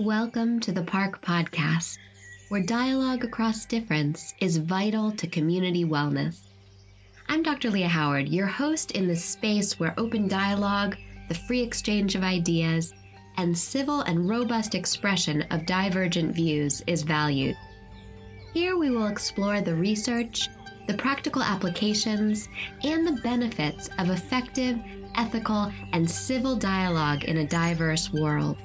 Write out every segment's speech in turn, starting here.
Welcome to the Park Podcast, where dialogue across difference is vital to community wellness. I'm Dr. Lia Howard, your host in this space where open dialogue, the free exchange of ideas, and civil and robust expression of divergent views is valued. Here we will explore the research, the practical applications, and the benefits of effective, ethical, and civil dialogue in a diverse world.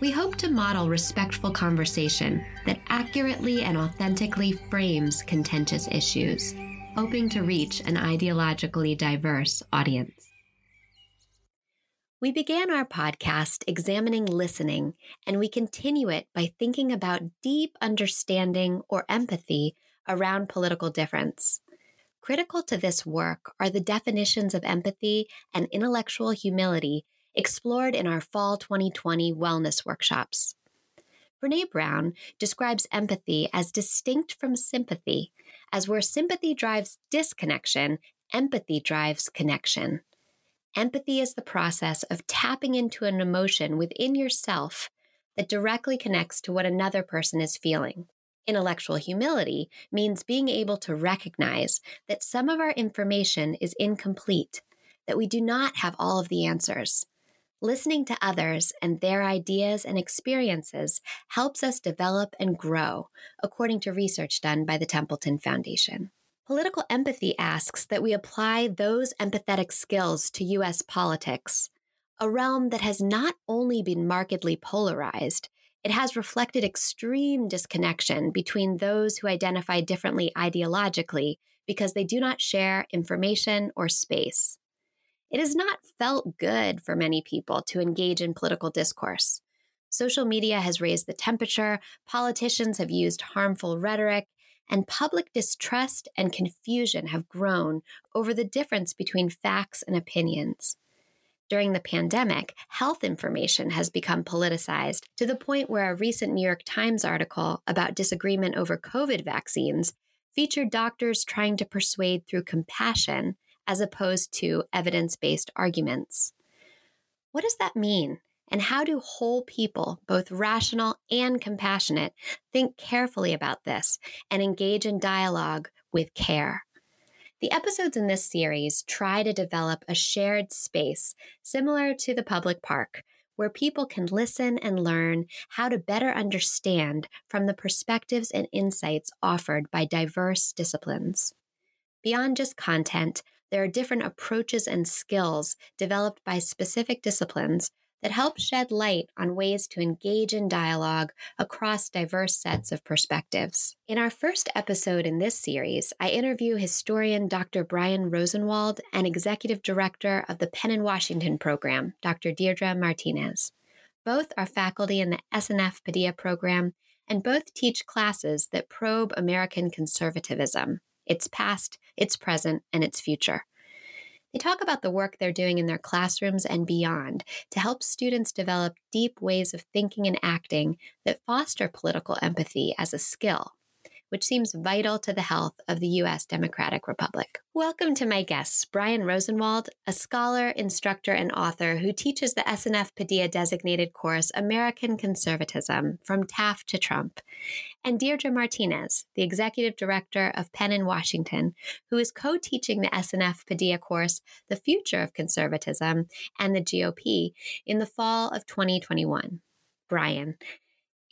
We hope to model respectful conversation that accurately and authentically frames contentious issues, hoping to reach an ideologically diverse audience. We began our podcast examining listening, and we continue it by thinking about deep understanding or empathy around political difference. Critical to this work are the definitions of empathy and intellectual humility explored in our fall 2020 wellness workshops. Brene Brown describes empathy as distinct from sympathy, as where sympathy drives disconnection, empathy drives connection. Empathy is the process of tapping into an emotion within yourself that directly connects to what another person is feeling. Intellectual humility means being able to recognize that some of our information is incomplete, that we do not have all of the answers. Listening to others and their ideas and experiences helps us develop and grow, according to research done by the Templeton Foundation. Political empathy asks that we apply those empathetic skills to U.S. politics, a realm that has not only been markedly polarized, it has reflected extreme disconnection between those who identify differently ideologically because they do not share information or space. It has not felt good for many people to engage in political discourse. Social media has raised the temperature, politicians have used harmful rhetoric, and public distrust and confusion have grown over the difference between facts and opinions. During the pandemic, health information has become politicized to the point where a recent New York Times article about disagreement over COVID vaccines featured doctors trying to persuade through compassion as opposed to evidence based arguments. What does that mean? And how do whole people, both rational and compassionate, think carefully about this and engage in dialogue with care? The episodes in this series try to develop a shared space similar to the public park where people can listen and learn how to better understand from the perspectives and insights offered by diverse disciplines. Beyond just content, there are different approaches and skills developed by specific disciplines that help shed light on ways to engage in dialogue across diverse sets of perspectives. In our first episode in this series, I interview historian Dr. Brian Rosenwald and executive director of the Penn in Washington program, Dr. Deirdre Martinez. Both are faculty in the SNF Paideia program and both teach classes that probe American conservatism, its past, its present, and its future. They talk about the work they're doing in their classrooms and beyond to help students develop deep ways of thinking and acting that foster political empathy as a skill which seems vital to the health of the U.S. Democratic Republic. Welcome to my guests, Brian Rosenwald, a scholar, instructor, and author who teaches the SNF Paideia designated course American Conservatism from Taft to Trump, and Deirdre Martinez, the executive director of Penn in Washington, who is co teaching the SNF Paideia course The Future of Conservatism and the GOP in the fall of 2021. Brian,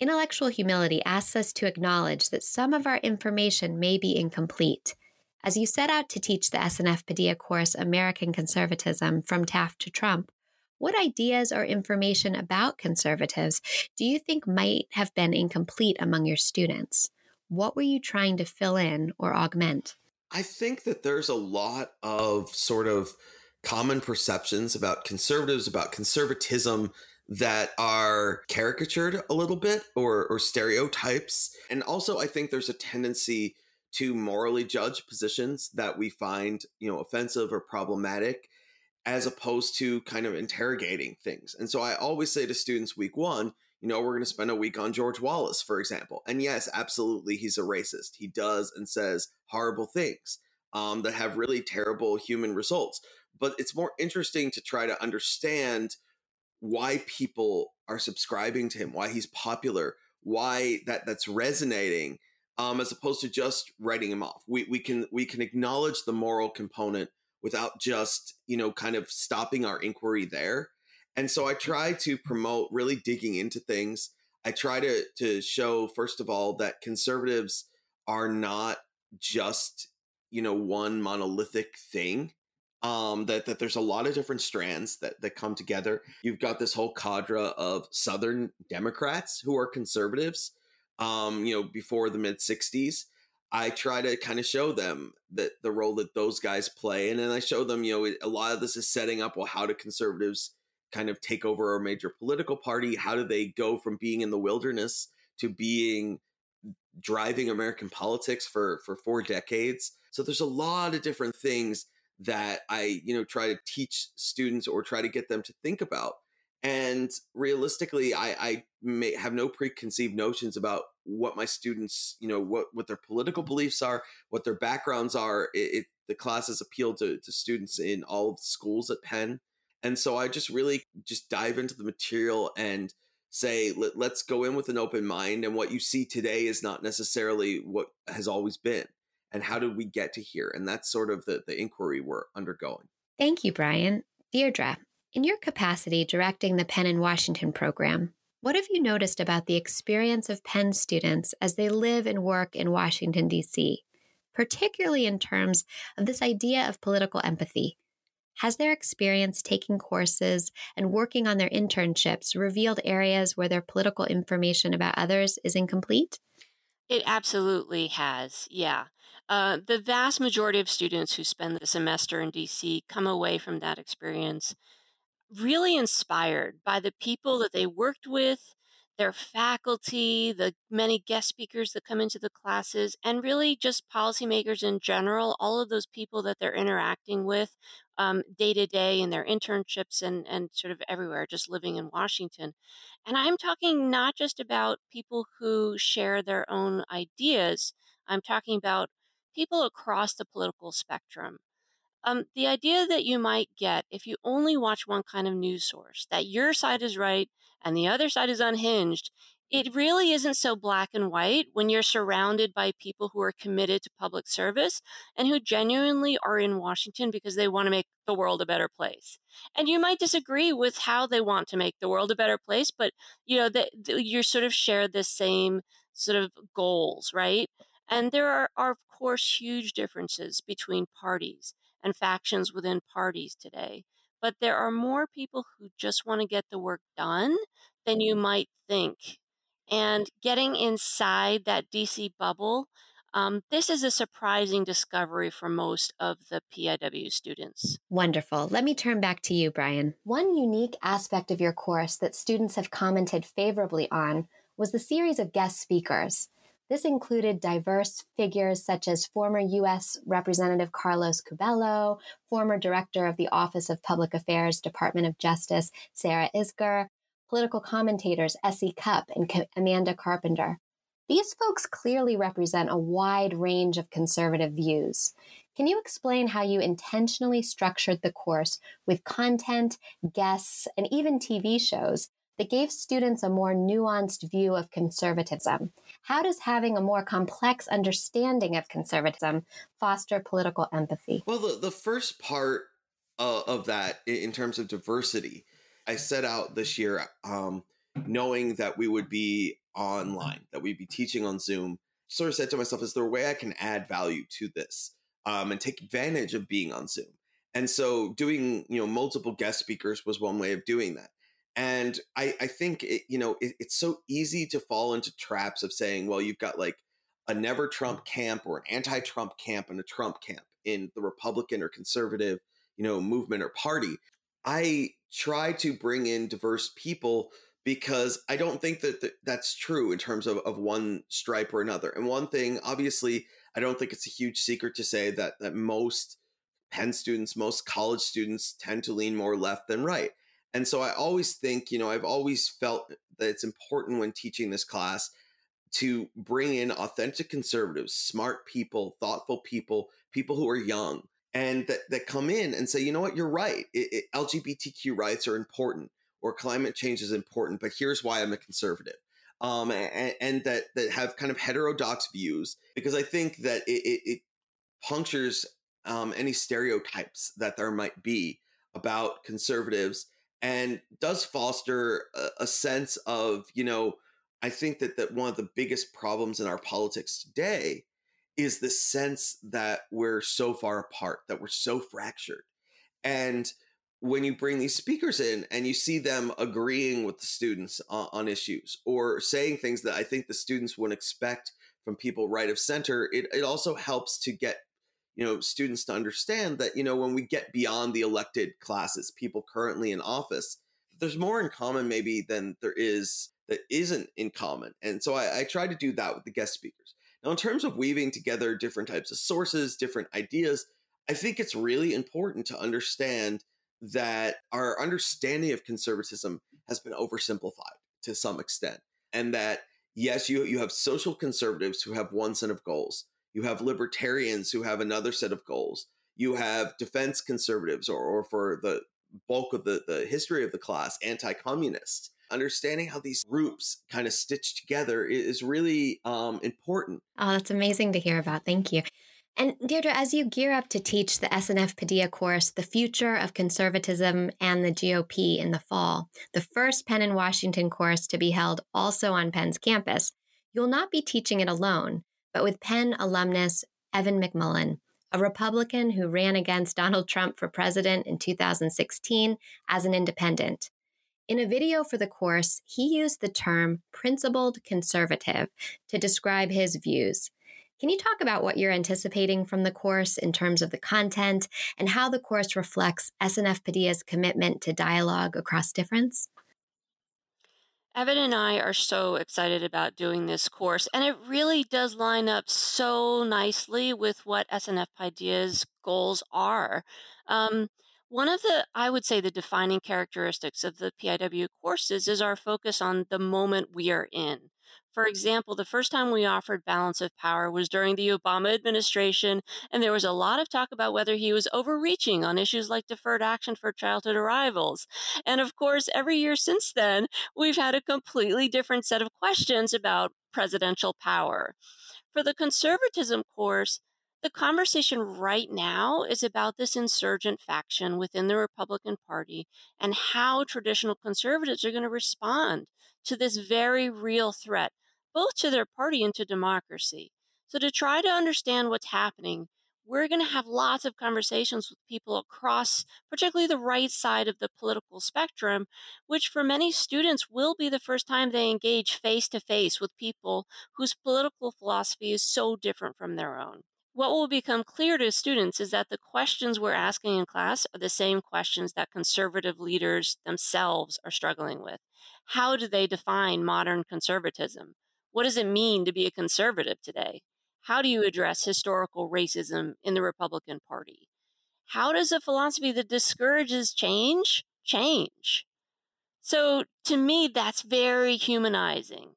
Intellectual humility asks us to acknowledge that some of our information may be incomplete. As you set out to teach the SNF Paideia course American Conservatism from Taft to Trump, what ideas or information about conservatives do you think might have been incomplete among your students? What were you trying to fill in or augment? I think that there's a lot of sort of common perceptions about conservatives, about conservatism that are caricatured a little bit or, or stereotypes. And also, I think there's a tendency to morally judge positions that we find, you know, offensive or problematic as opposed to kind of interrogating things. And so I always say to students week 1, you know, we're going to spend a week on George Wallace, for example. And yes, absolutely, he's a racist. He does and says horrible things um, that have really terrible human results. But it's more interesting to try to understand why people are subscribing to him, why he's popular, why that that's resonating, um, as opposed to just writing him off. We we can we can acknowledge the moral component without just you know kind of stopping our inquiry there. And so I try to promote really digging into things. I try to to show first of all that conservatives are not just you know one monolithic thing um that that there's a lot of different strands that that come together. You've got this whole cadre of southern democrats who are conservatives um you know before the mid 60s i try to kind of show them that the role that those guys play and then i show them you know a lot of this is setting up well how do conservatives kind of take over a major political party? How do they go from being in the wilderness to being driving american politics for for four decades? So there's a lot of different things that I, you know, try to teach students or try to get them to think about. And realistically, I, I may have no preconceived notions about what my students, you know, what what their political beliefs are, what their backgrounds are. It, it the classes appeal to, to students in all of the schools at Penn, and so I just really just dive into the material and say Let, let's go in with an open mind. And what you see today is not necessarily what has always been and how did we get to here? And that's sort of the, the inquiry we're undergoing. Thank you, Brian. Deirdre, in your capacity directing the Penn in Washington program, what have you noticed about the experience of Penn students as they live and work in Washington, D.C., particularly in terms of this idea of political empathy? Has their experience taking courses and working on their internships revealed areas where their political information about others is incomplete? It absolutely has, yeah. Uh, the vast majority of students who spend the semester in DC come away from that experience really inspired by the people that they worked with, their faculty, the many guest speakers that come into the classes, and really just policymakers in general, all of those people that they're interacting with um, day to day in their internships and, and sort of everywhere, just living in Washington. And I'm talking not just about people who share their own ideas, I'm talking about people across the political spectrum. Um, the idea that you might get if you only watch one kind of news source, that your side is right and the other side is unhinged, it really isn't so black and white when you're surrounded by people who are committed to public service and who genuinely are in Washington because they want to make the world a better place. And you might disagree with how they want to make the world a better place, but you know that you sort of share the same sort of goals, right? And there are, are, of course, huge differences between parties and factions within parties today. But there are more people who just want to get the work done than you might think. And getting inside that DC bubble, um, this is a surprising discovery for most of the PIW students. Wonderful. Let me turn back to you, Brian. One unique aspect of your course that students have commented favorably on was the series of guest speakers. This included diverse figures such as former U.S. Representative Carlos Curbelo, former Director of the Office of Public Affairs, Department of Justice, Sarah Isgur, political commentators S.E. Cupp and Amanda Carpenter. These folks clearly represent a wide range of conservative views. Can you explain how you intentionally structured the course with content, guests, and even TV shows that gave students a more nuanced view of conservatism? How does having a more complex understanding of conservatism foster political empathy? Well, the, the first part uh, of that, in terms of diversity, I set out this year um, knowing that we would be online, that we'd be teaching on Zoom. Sort of said to myself, is there a way I can add value to this um, and take advantage of being on Zoom? And so doing, you know, multiple guest speakers was one way of doing that. And I, I think, it, you know, it, it's so easy to fall into traps of saying, well, you've got like a never Trump camp or an anti Trump camp and a Trump camp in the Republican or conservative, you know, movement or party. I try to bring in diverse people because I don't think that that's true in terms of, of one stripe or another. And one thing, obviously, I don't think it's a huge secret to say that that most Penn students, most college students tend to lean more left than right. And so I always think, you know, I've always felt that it's important when teaching this class to bring in authentic conservatives, smart people, thoughtful people, people who are young, and that, that come in and say, you know what, you're right. It, it, LGBTQ rights are important. or climate change is important, but here's why I'm a conservative. Um, and, and that that have kind of heterodox views because I think that it, it, it punctures um, any stereotypes that there might be about conservatives and does foster a, a sense of you know I think that that one of the biggest problems in our politics today is the sense that we're so far apart, that we're so fractured, and when you bring these speakers in and you see them agreeing with the students on, on, issues or saying things that I think the students wouldn't expect from people right of center, it, it also helps to get you know students to understand that you know when we get beyond the elected classes, people currently in office, there's more in common maybe than there is that isn't in common. And so I, I try to do that with the guest speakers. Now, in terms of weaving together different types of sources, different ideas, I think it's really important to understand that our understanding of conservatism has been oversimplified to some extent. And that, yes, you, you have social conservatives who have one set of goals, you have libertarians who have another set of goals, you have defense conservatives, or, or for the bulk of the, the history of the class, anti communists. Understanding how these groups kind of stitch together is really um, important. Oh, that's amazing to hear about. Thank you. And Deirdre, as you gear up to teach the SNF Paideia course, The Future of Conservatism and the GOP in the fall, the first Penn in Washington course to be held also on Penn's campus, you'll not be teaching it alone, but with Penn alumnus Evan McMullin, a Republican who ran against Donald Trump for president in 2016 as an independent. In a video for the course, he used the term principled conservative to describe his views. Can you talk about what you're anticipating from the course in terms of the content and how the course reflects SNF Paideia's commitment to dialogue across difference? Evan and I are so excited about doing this course, and it really does line up so nicely with what SNF Paideia's goals are. Um, one of the, I would say, the defining characteristics of the PIW courses is our focus on the moment we are in. For example, the first time we offered balance of power was during the Obama administration, and there was a lot of talk about whether he was overreaching on issues like deferred action for childhood arrivals. And of course, every year since then, we've had a completely different set of questions about presidential power. For the conservatism course, the conversation right now is about this insurgent faction within the Republican Party and how traditional conservatives are going to respond to this very real threat both to their party and to democracy. So, to try to understand what's happening, we're going to have lots of conversations with people across, particularly the right side of the political spectrum, which for many students will be the first time they engage face to face with people whose political philosophy is so different from their own. What will become clear to students is that the questions we're asking in class are the same questions that conservative leaders themselves are struggling with. How do they define modern conservatism? What does it mean to be a conservative today? How do you address historical racism in the Republican Party? How does a philosophy that discourages change change? So to me, that's very humanizing.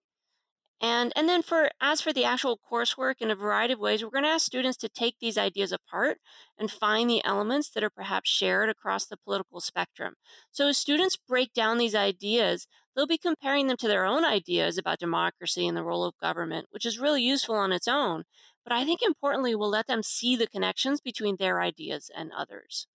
And, and then for as for the actual coursework in a variety of ways, we're going to ask students to take these ideas apart and find the elements that are perhaps shared across the political spectrum. So as students break down these ideas, they'll be comparing them to their own ideas about democracy and the role of government, which is really useful on its own. But I think importantly, we'll let them see the connections between their ideas and others.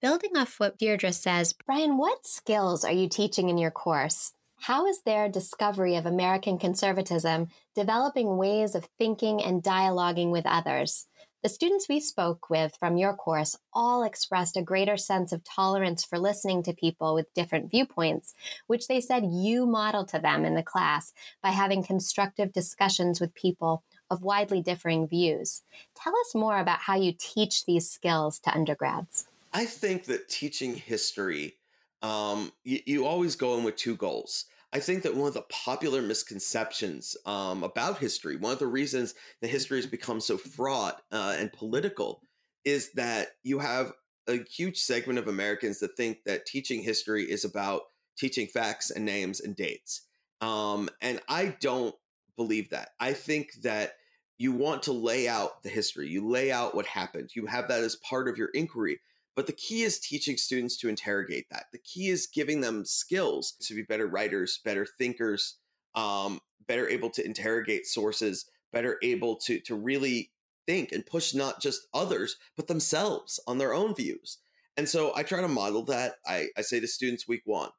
Building off what Deirdre says, Brian, what skills are you teaching in your course? How is their discovery of American conservatism developing ways of thinking and dialoguing with others? The students we spoke with from your course all expressed a greater sense of tolerance for listening to people with different viewpoints, which they said you model to them in the class by having constructive discussions with people of widely differing views. Tell us more about how you teach these skills to undergrads. I think that teaching history, um, you, you always go in with two goals. I think that one of the popular misconceptions um, about history, one of the reasons that history has become so fraught uh, and political, is that you have a huge segment of Americans that think that teaching history is about teaching facts and names and dates. Um, and I don't believe that. I think that you want to lay out the history, you lay out what happened, you have that as part of your inquiry. But the key is teaching students to interrogate that. The key is giving them skills to be better writers, better thinkers, um, better able to interrogate sources, better able to to really think and push not just others but themselves on their own views. And so I try to model that. I, I say to students week one,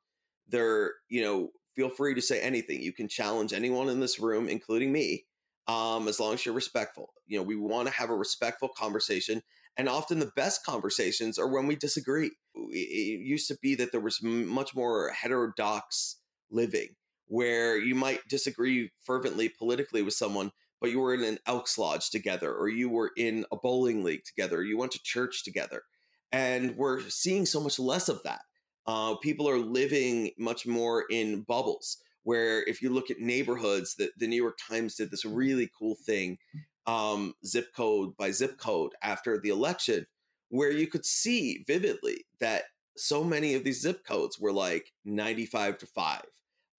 they're you know feel free to say anything. You can challenge anyone in this room, including me, um, as long as you're respectful. You know, we want to have a respectful conversation. And often the best conversations are when we disagree. It used to be that there was much more heterodox living where you might disagree fervently politically with someone, but you were in an Elks Lodge together, or you were in a bowling league together, or you went to church together. And we're seeing so much less of that. Uh, people are living much more in bubbles where if you look at neighborhoods the, the new york times did this really cool thing um, zip code by zip code after the election where you could see vividly that so many of these zip codes were like 95 to 5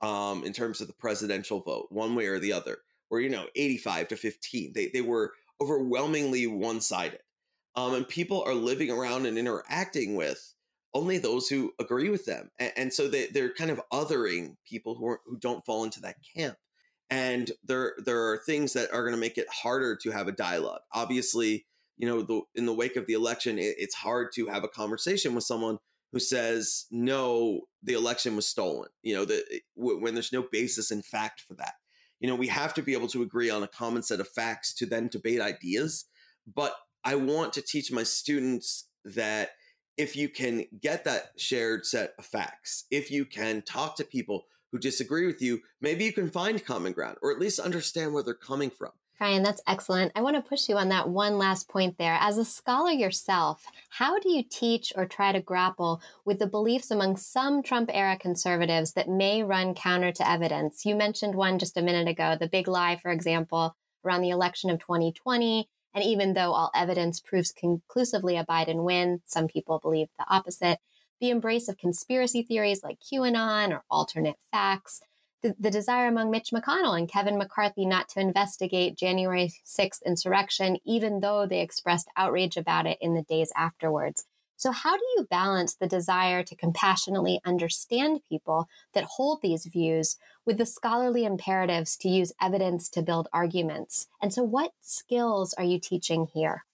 um, in terms of the presidential vote one way or the other or you know 85 to 15 they, they were overwhelmingly one-sided um, and people are living around and interacting with only those who agree with them. And, and so they, they're kind of othering people who, are, who don't fall into that camp. And there, there are things that are going to make it harder to have a dialogue. Obviously, you know, the, in the wake of the election, it, it's hard to have a conversation with someone who says, no, the election was stolen, you know, the, when there's no basis in fact for that. You know, we have to be able to agree on a common set of facts to then debate ideas. But I want to teach my students that – if you can get that shared set of facts, if you can talk to people who disagree with you, maybe you can find common ground or at least understand where they're coming from. Brian, that's excellent. I want to push you on that one last point there. As a scholar yourself, how do you teach or try to grapple with the beliefs among some Trump era conservatives that may run counter to evidence? You mentioned one just a minute ago, the big lie, for example, around the election of 2020 and even though all evidence proves conclusively a Biden win, some people believe the opposite. The embrace of conspiracy theories like QAnon or alternate facts, the, the desire among Mitch McConnell and Kevin McCarthy not to investigate January 6th insurrection, even though they expressed outrage about it in the days afterwards. So, how do you balance the desire to compassionately understand people that hold these views with the scholarly imperatives to use evidence to build arguments? And so, what skills are you teaching here?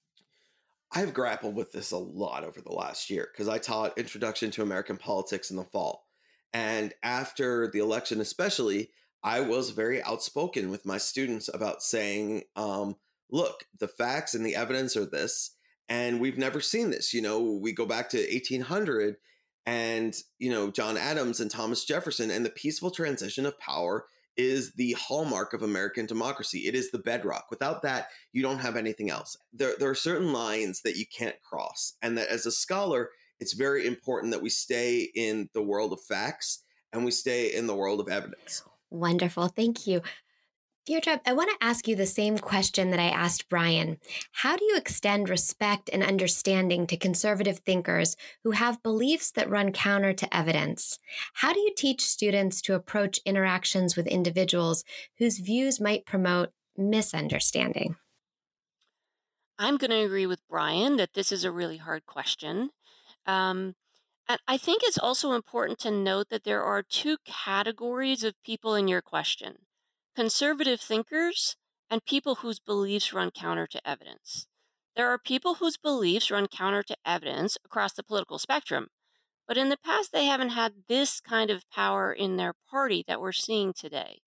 I've grappled with this a lot over the last year because I taught Introduction to American Politics in the fall. And after the election, especially, I was very outspoken with my students about saying, um, look, the facts and the evidence are this and we've never seen this you know we go back to 1800 and you know john adams and thomas jefferson and the peaceful transition of power is the hallmark of american democracy. It is the bedrock. Without that you don't have anything else. There, there are certain lines that you can't cross and that as a scholar it's very important that we stay in the world of facts and we stay in the world of evidence. Wonderful. Thank you Deirdre, I want to ask you the same question that I asked Brian. How do you extend respect and understanding to conservative thinkers who have beliefs that run counter to evidence? How do you teach students to approach interactions with individuals whose views might promote misunderstanding? I'm going to agree with Brian that this is a really hard question. Um, and I think it's also important to note that there are two categories of people in your question conservative thinkers, and people whose beliefs run counter to evidence. There are people whose beliefs run counter to evidence across the political spectrum, but in the past they haven't had this kind of power in their party that we're seeing today.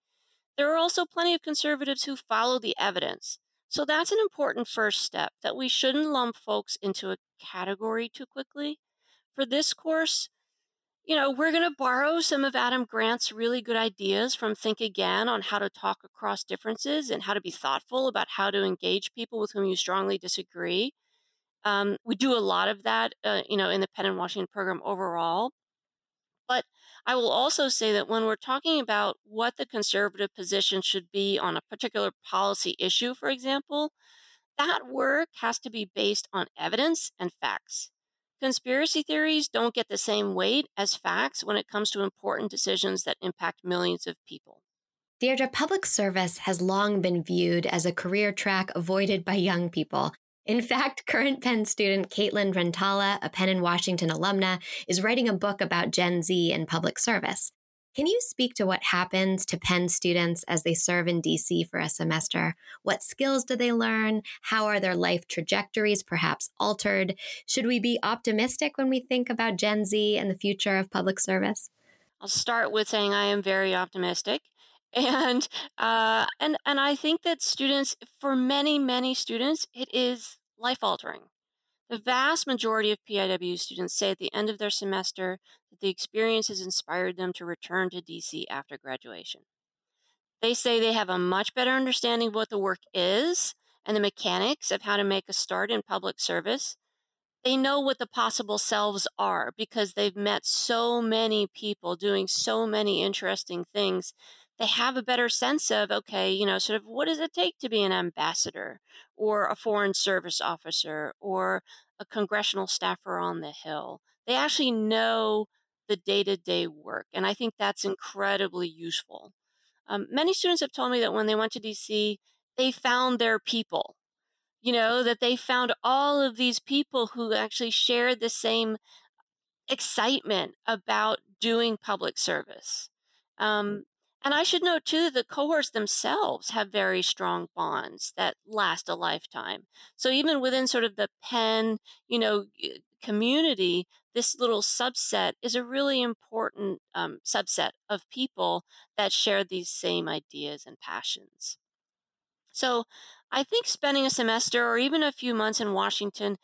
There are also plenty of conservatives who follow the evidence. So that's an important first step that we shouldn't lump folks into a category too quickly. For this course, you know, we're going to borrow some of Adam Grant's really good ideas from Think Again on how to talk across differences and how to be thoughtful about how to engage people with whom you strongly disagree. Um, we do a lot of that, uh, you know, in the Penn in Washington program overall. But I will also say that when we're talking about what the conservative position should be on a particular policy issue, for example, that work has to be based on evidence and facts. Conspiracy theories don't get the same weight as facts when it comes to important decisions that impact millions of people. Deirdre, public service has long been viewed as a career track avoided by young people. In fact, current Penn student Caitlin Rentala, a Penn in Washington alumna, is writing a book about Gen Z and public service. Can you speak to what happens to Penn students as they serve in DC for a semester? What skills do they learn? How are their life trajectories perhaps altered? Should we be optimistic when we think about Gen Z and the future of public service? I'll start with saying I am very optimistic. And uh, and and I think that students, for many many students, it is life altering. The vast majority of PIW students say at the end of their semester that the experience has inspired them to return to DC after graduation. They say they have a much better understanding of what the work is and the mechanics of how to make a start in public service. They know what the possible selves are because they've met so many people doing so many interesting things they have a better sense of okay you know sort of what does it take to be an ambassador or a foreign service officer or a congressional staffer on the hill? They actually know the day-to-day work and i think that's incredibly useful. Um, many students have told me that when they went to dc they found their people you know that they found all of these people who actually shared the same excitement about doing public service. Um, and I should note too, the cohorts themselves have very strong bonds that last a lifetime. So even within sort of the Penn, you know, community, this little subset is a really important um, subset of people that share these same ideas and passions. So I think spending a semester or even a few months in Washington,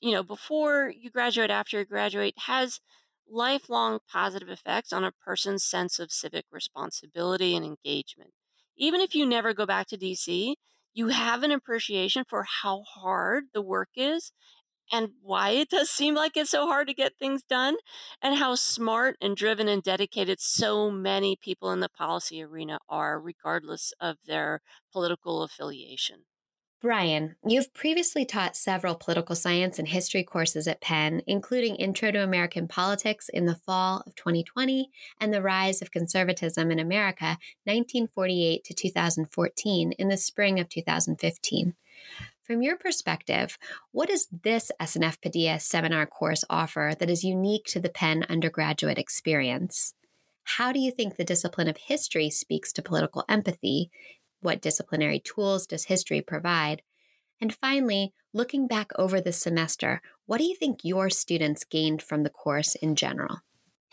you know, before you graduate, after you graduate, has lifelong positive effects on a person's sense of civic responsibility and engagement. Even if you never go back to DC, you have an appreciation for how hard the work is and why it does seem like it's so hard to get things done, and how smart and driven and dedicated so many people in the policy arena are, regardless of their political affiliation. Brian, you've previously taught several political science and history courses at Penn, including Intro to American Politics in the fall of 2020 and The Rise of Conservatism in America, 1948 to 2014, in the spring of 2015. From your perspective, what does this SNF Paideia seminar course offer that is unique to the Penn undergraduate experience? How do you think the discipline of history speaks to political empathy? What disciplinary tools does history provide? And finally, looking back over the semester, what do you think your students gained from the course in general?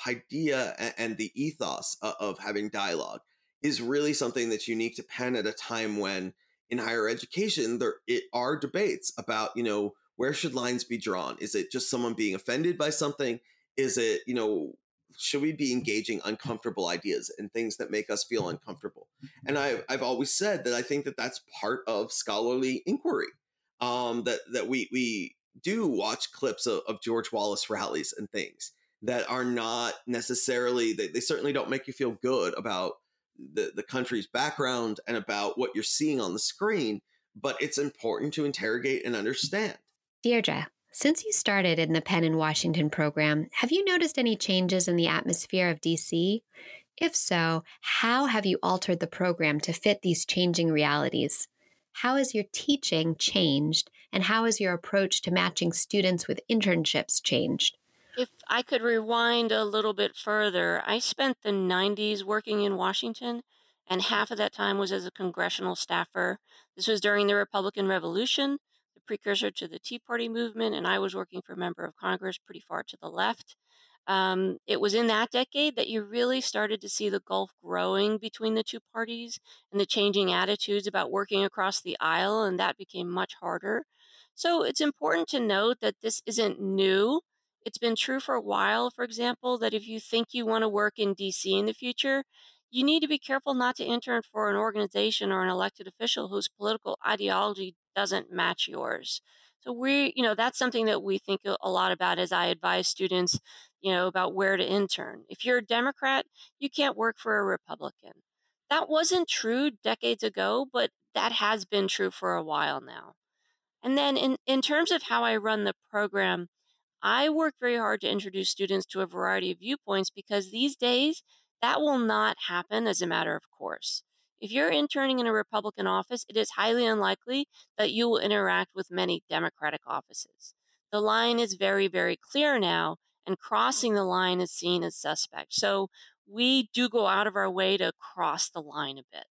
Idea and the ethos uh, of having dialogue is really something that's unique to Penn at a time when in higher education there are debates about, you know, where should lines be drawn? Is it just someone being offended by something? Is it, you know, should we be engaging uncomfortable ideas and things that make us feel uncomfortable? And I've, I've always said that I think that that's part of scholarly inquiry. Um, that that we we do watch clips of, of George Wallace rallies and things that are not necessarily they, they certainly don't make you feel good about the, the country's background and about what you're seeing on the screen, but it's important to interrogate and understand. Deirdre, since you started in the Penn in Washington program, have you noticed any changes in the atmosphere of DC? If so, how have you altered the program to fit these changing realities? How has your teaching changed, and how has your approach to matching students with internships changed? If I could rewind a little bit further, I spent the 90s working in Washington, and half of that time was as a congressional staffer. This was during the Republican Revolution precursor to the Tea Party movement, and I was working for a member of Congress pretty far to the left. Um, it was in that decade that you really started to see the gulf growing between the two parties and the changing attitudes about working across the aisle, and that became much harder. So it's important to note that this isn't new. It's been true for a while, for example, that if you think you want to work in DC in the future, you need to be careful not to intern for an organization or an elected official whose political ideology doesn't match yours. So we, you know, that's something that we think a lot about as I advise students, you know, about where to intern. If you're a Democrat, you can't work for a Republican. That wasn't true decades ago, but that has been true for a while now. And then in, in terms of how I run the program, I work very hard to introduce students to a variety of viewpoints because these days that will not happen as a matter of course If you're interning in a Republican office, it is highly unlikely that you will interact with many Democratic offices. The line is very, very clear now, and crossing the line is seen as suspect. So we do go out of our way to cross the line a bit.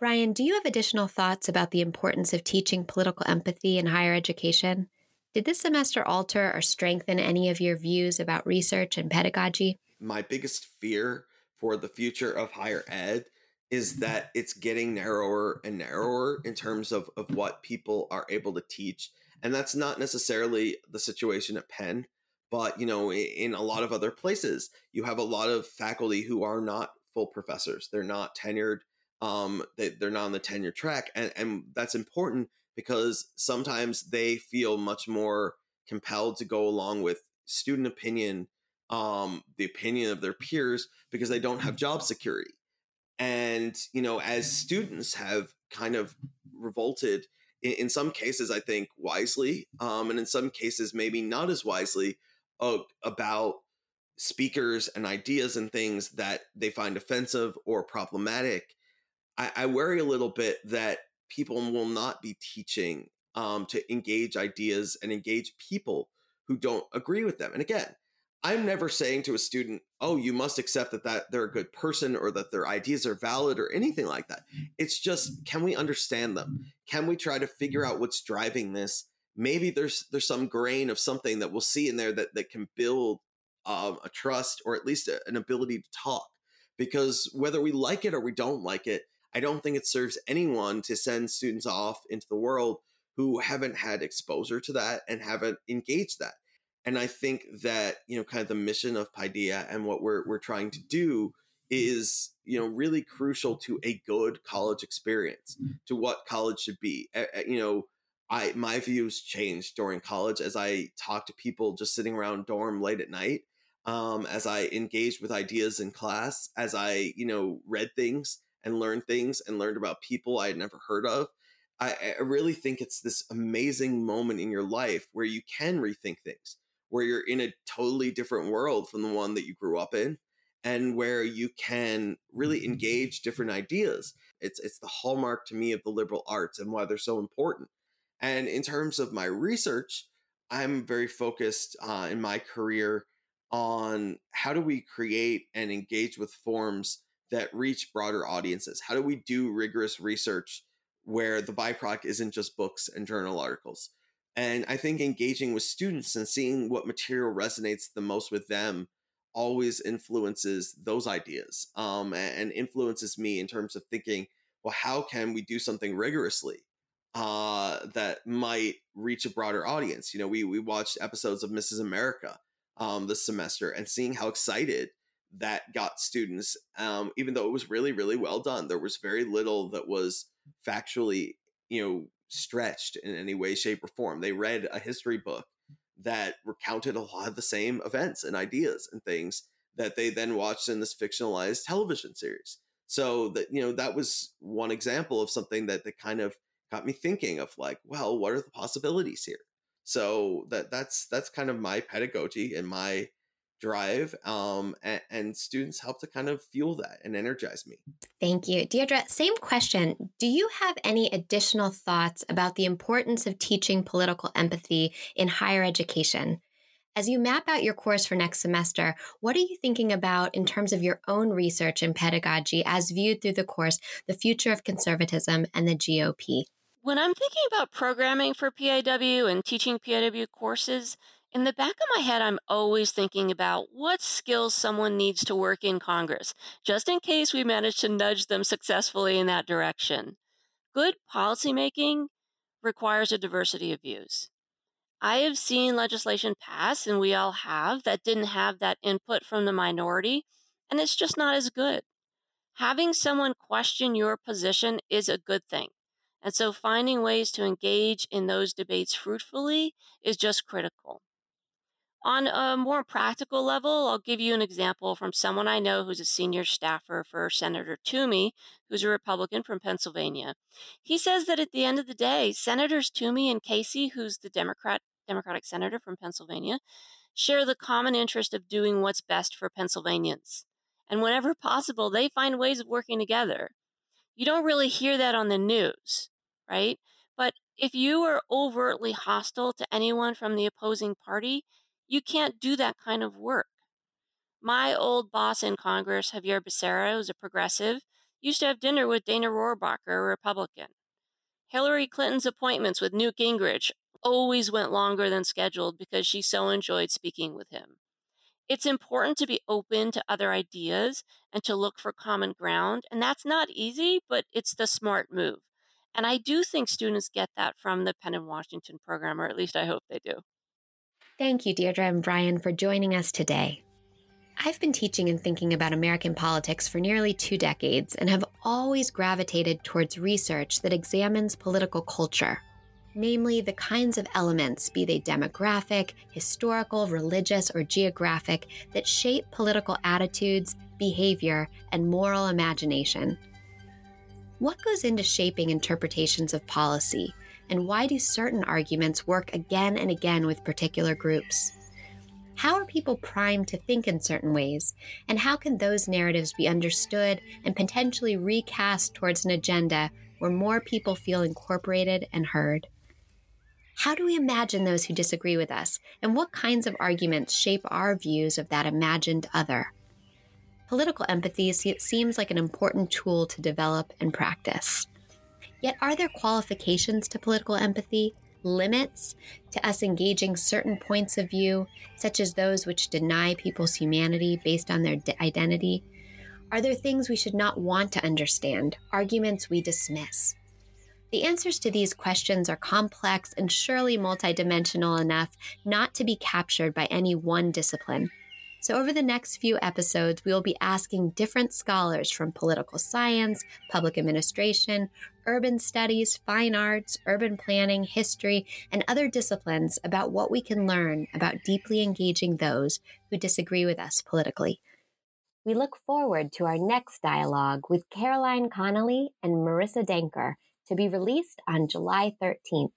Brian, do you have additional thoughts about the importance of teaching political empathy in higher education? Did this semester alter or strengthen any of your views about research and pedagogy? My biggest fear for the future of higher ed is that it's getting narrower and narrower in terms of, of what people are able to teach. And that's not necessarily the situation at Penn, but you know, in a lot of other places, you have a lot of faculty who are not full professors. They're not tenured um, they, they're not on the tenure track. And, and that's important because sometimes they feel much more compelled to go along with student opinion, um, the opinion of their peers, because they don't have job security. And, you know, as students have kind of revolted in, in some cases, I think wisely, um, and in some cases, maybe not as wisely uh, about speakers and ideas and things that they find offensive or problematic I, I worry a little bit that people will not be teaching um, to engage ideas and engage people who don't agree with them. And again, I'm never saying to a student, "Oh, you must accept that that they're a good person or that their ideas are valid or anything like that." It's just, can we understand them? Can we try to figure out what's driving this? Maybe there's there's some grain of something that we'll see in there that that can build um, a trust or at least a, an ability to talk. Because whether we like it or we don't like it, I don't think it serves anyone to send students off into the world who haven't had exposure to that and haven't engaged that. And I think that, you know, kind of the mission of Paideia and what we're we're trying to do is, you know, really crucial to a good college experience, mm. to what college should be. Uh, you know, I my views changed during college as I talked to people just sitting around dorm late at night, um, as I engaged with ideas in class, as I, you know, read things and learned things and learned about people I had never heard of. I, I really think it's this amazing moment in your life where you can rethink things, where you're in a totally different world from the one that you grew up in, and where you can really mm-hmm. engage different ideas. It's it's the hallmark to me of the liberal arts and why they're so important. And in terms of my research, I'm very focused uh, in my career on how do we create and engage with forms that reach broader audiences? How do we do rigorous research where the byproduct isn't just books and journal articles? And I think engaging with students and seeing what material resonates the most with them always influences those ideas um, and influences me in terms of thinking, well, how can we do something rigorously uh, that might reach a broader audience? You know, we we watched episodes of Mrs. America um, this semester and seeing how excited that got students um, even though it was really really well done there was very little that was factually you know stretched in any way shape or form. They read a history book that recounted a lot of the same events and ideas and things that they then watched in this fictionalized television series. So that you know that was one example of something that that kind of got me thinking of like well what are the possibilities here? So that that's that's kind of my pedagogy and my drive um, and, and, students help to kind of fuel that and energize me. Thank you. Deirdre same question. Do you have any additional thoughts about the importance of teaching political empathy in higher education? As you map out your course for next semester what are you thinking about in terms of your own research and pedagogy as viewed through the course the future of conservatism and the gop when i'm thinking about programming for piw and teaching piw courses in the back of my head, I'm always thinking about what skills someone needs to work in Congress, just in case we manage to nudge them successfully in that direction. Good policymaking requires a diversity of views. I have seen legislation pass, and we all have, that didn't have that input from the minority, and it's just not as good. Having someone question your position is a good thing. And so finding ways to engage in those debates fruitfully is just critical. On a more practical level, I'll give you an example from someone I know who's a senior staffer for Senator Toomey, who's a Republican from Pennsylvania. He says that at the end of the day, Senators Toomey and Casey, who's the Democrat Democratic senator from Pennsylvania, share the common interest of doing what's best for Pennsylvanians. And whenever possible, they find ways of working together. You don't really hear that on the news, right? But if you are overtly hostile to anyone from the opposing party, you can't do that kind of work. My old boss in Congress, Xavier Becerra, who's a progressive, used to have dinner with Dana Rohrabacher, a Republican. Hillary Clinton's appointments with Newt Gingrich always went longer than scheduled because she so enjoyed speaking with him. It's important to be open to other ideas and to look for common ground. And that's not easy, but it's the smart move. And I do think students get that from the Penn in Washington program, or at least I hope they do. Thank you, Deirdre and Brian, for joining us today. I've been teaching and thinking about American politics for nearly two decades and have always gravitated towards research that examines political culture, namely the kinds of elements, be they demographic, historical, religious, or geographic, that shape political attitudes, behavior, and moral imagination. What goes into shaping interpretations of policy, and why do certain arguments work again and again with particular groups? How are people primed to think in certain ways? And how can those narratives be understood and potentially recast towards an agenda where more people feel incorporated and heard? How do we imagine those who disagree with us? And what kinds of arguments shape our views of that imagined other? Political empathy seems like an important tool to develop and practice. Yet, are there qualifications to political empathy? limits to us engaging certain points of view, such as those which deny people's humanity based on their identity? Are there things we should not want to understand, arguments we dismiss? The answers to these questions are complex and surely multidimensional enough not to be captured by any one discipline. So, over the next few episodes, we will be asking different scholars from political science, public administration, urban studies, fine arts, urban planning, history, and other disciplines about what we can learn about deeply engaging those who disagree with us politically. We look forward to our next dialogue with Caroline Connolly and Marissa Denker to be released on July 13th.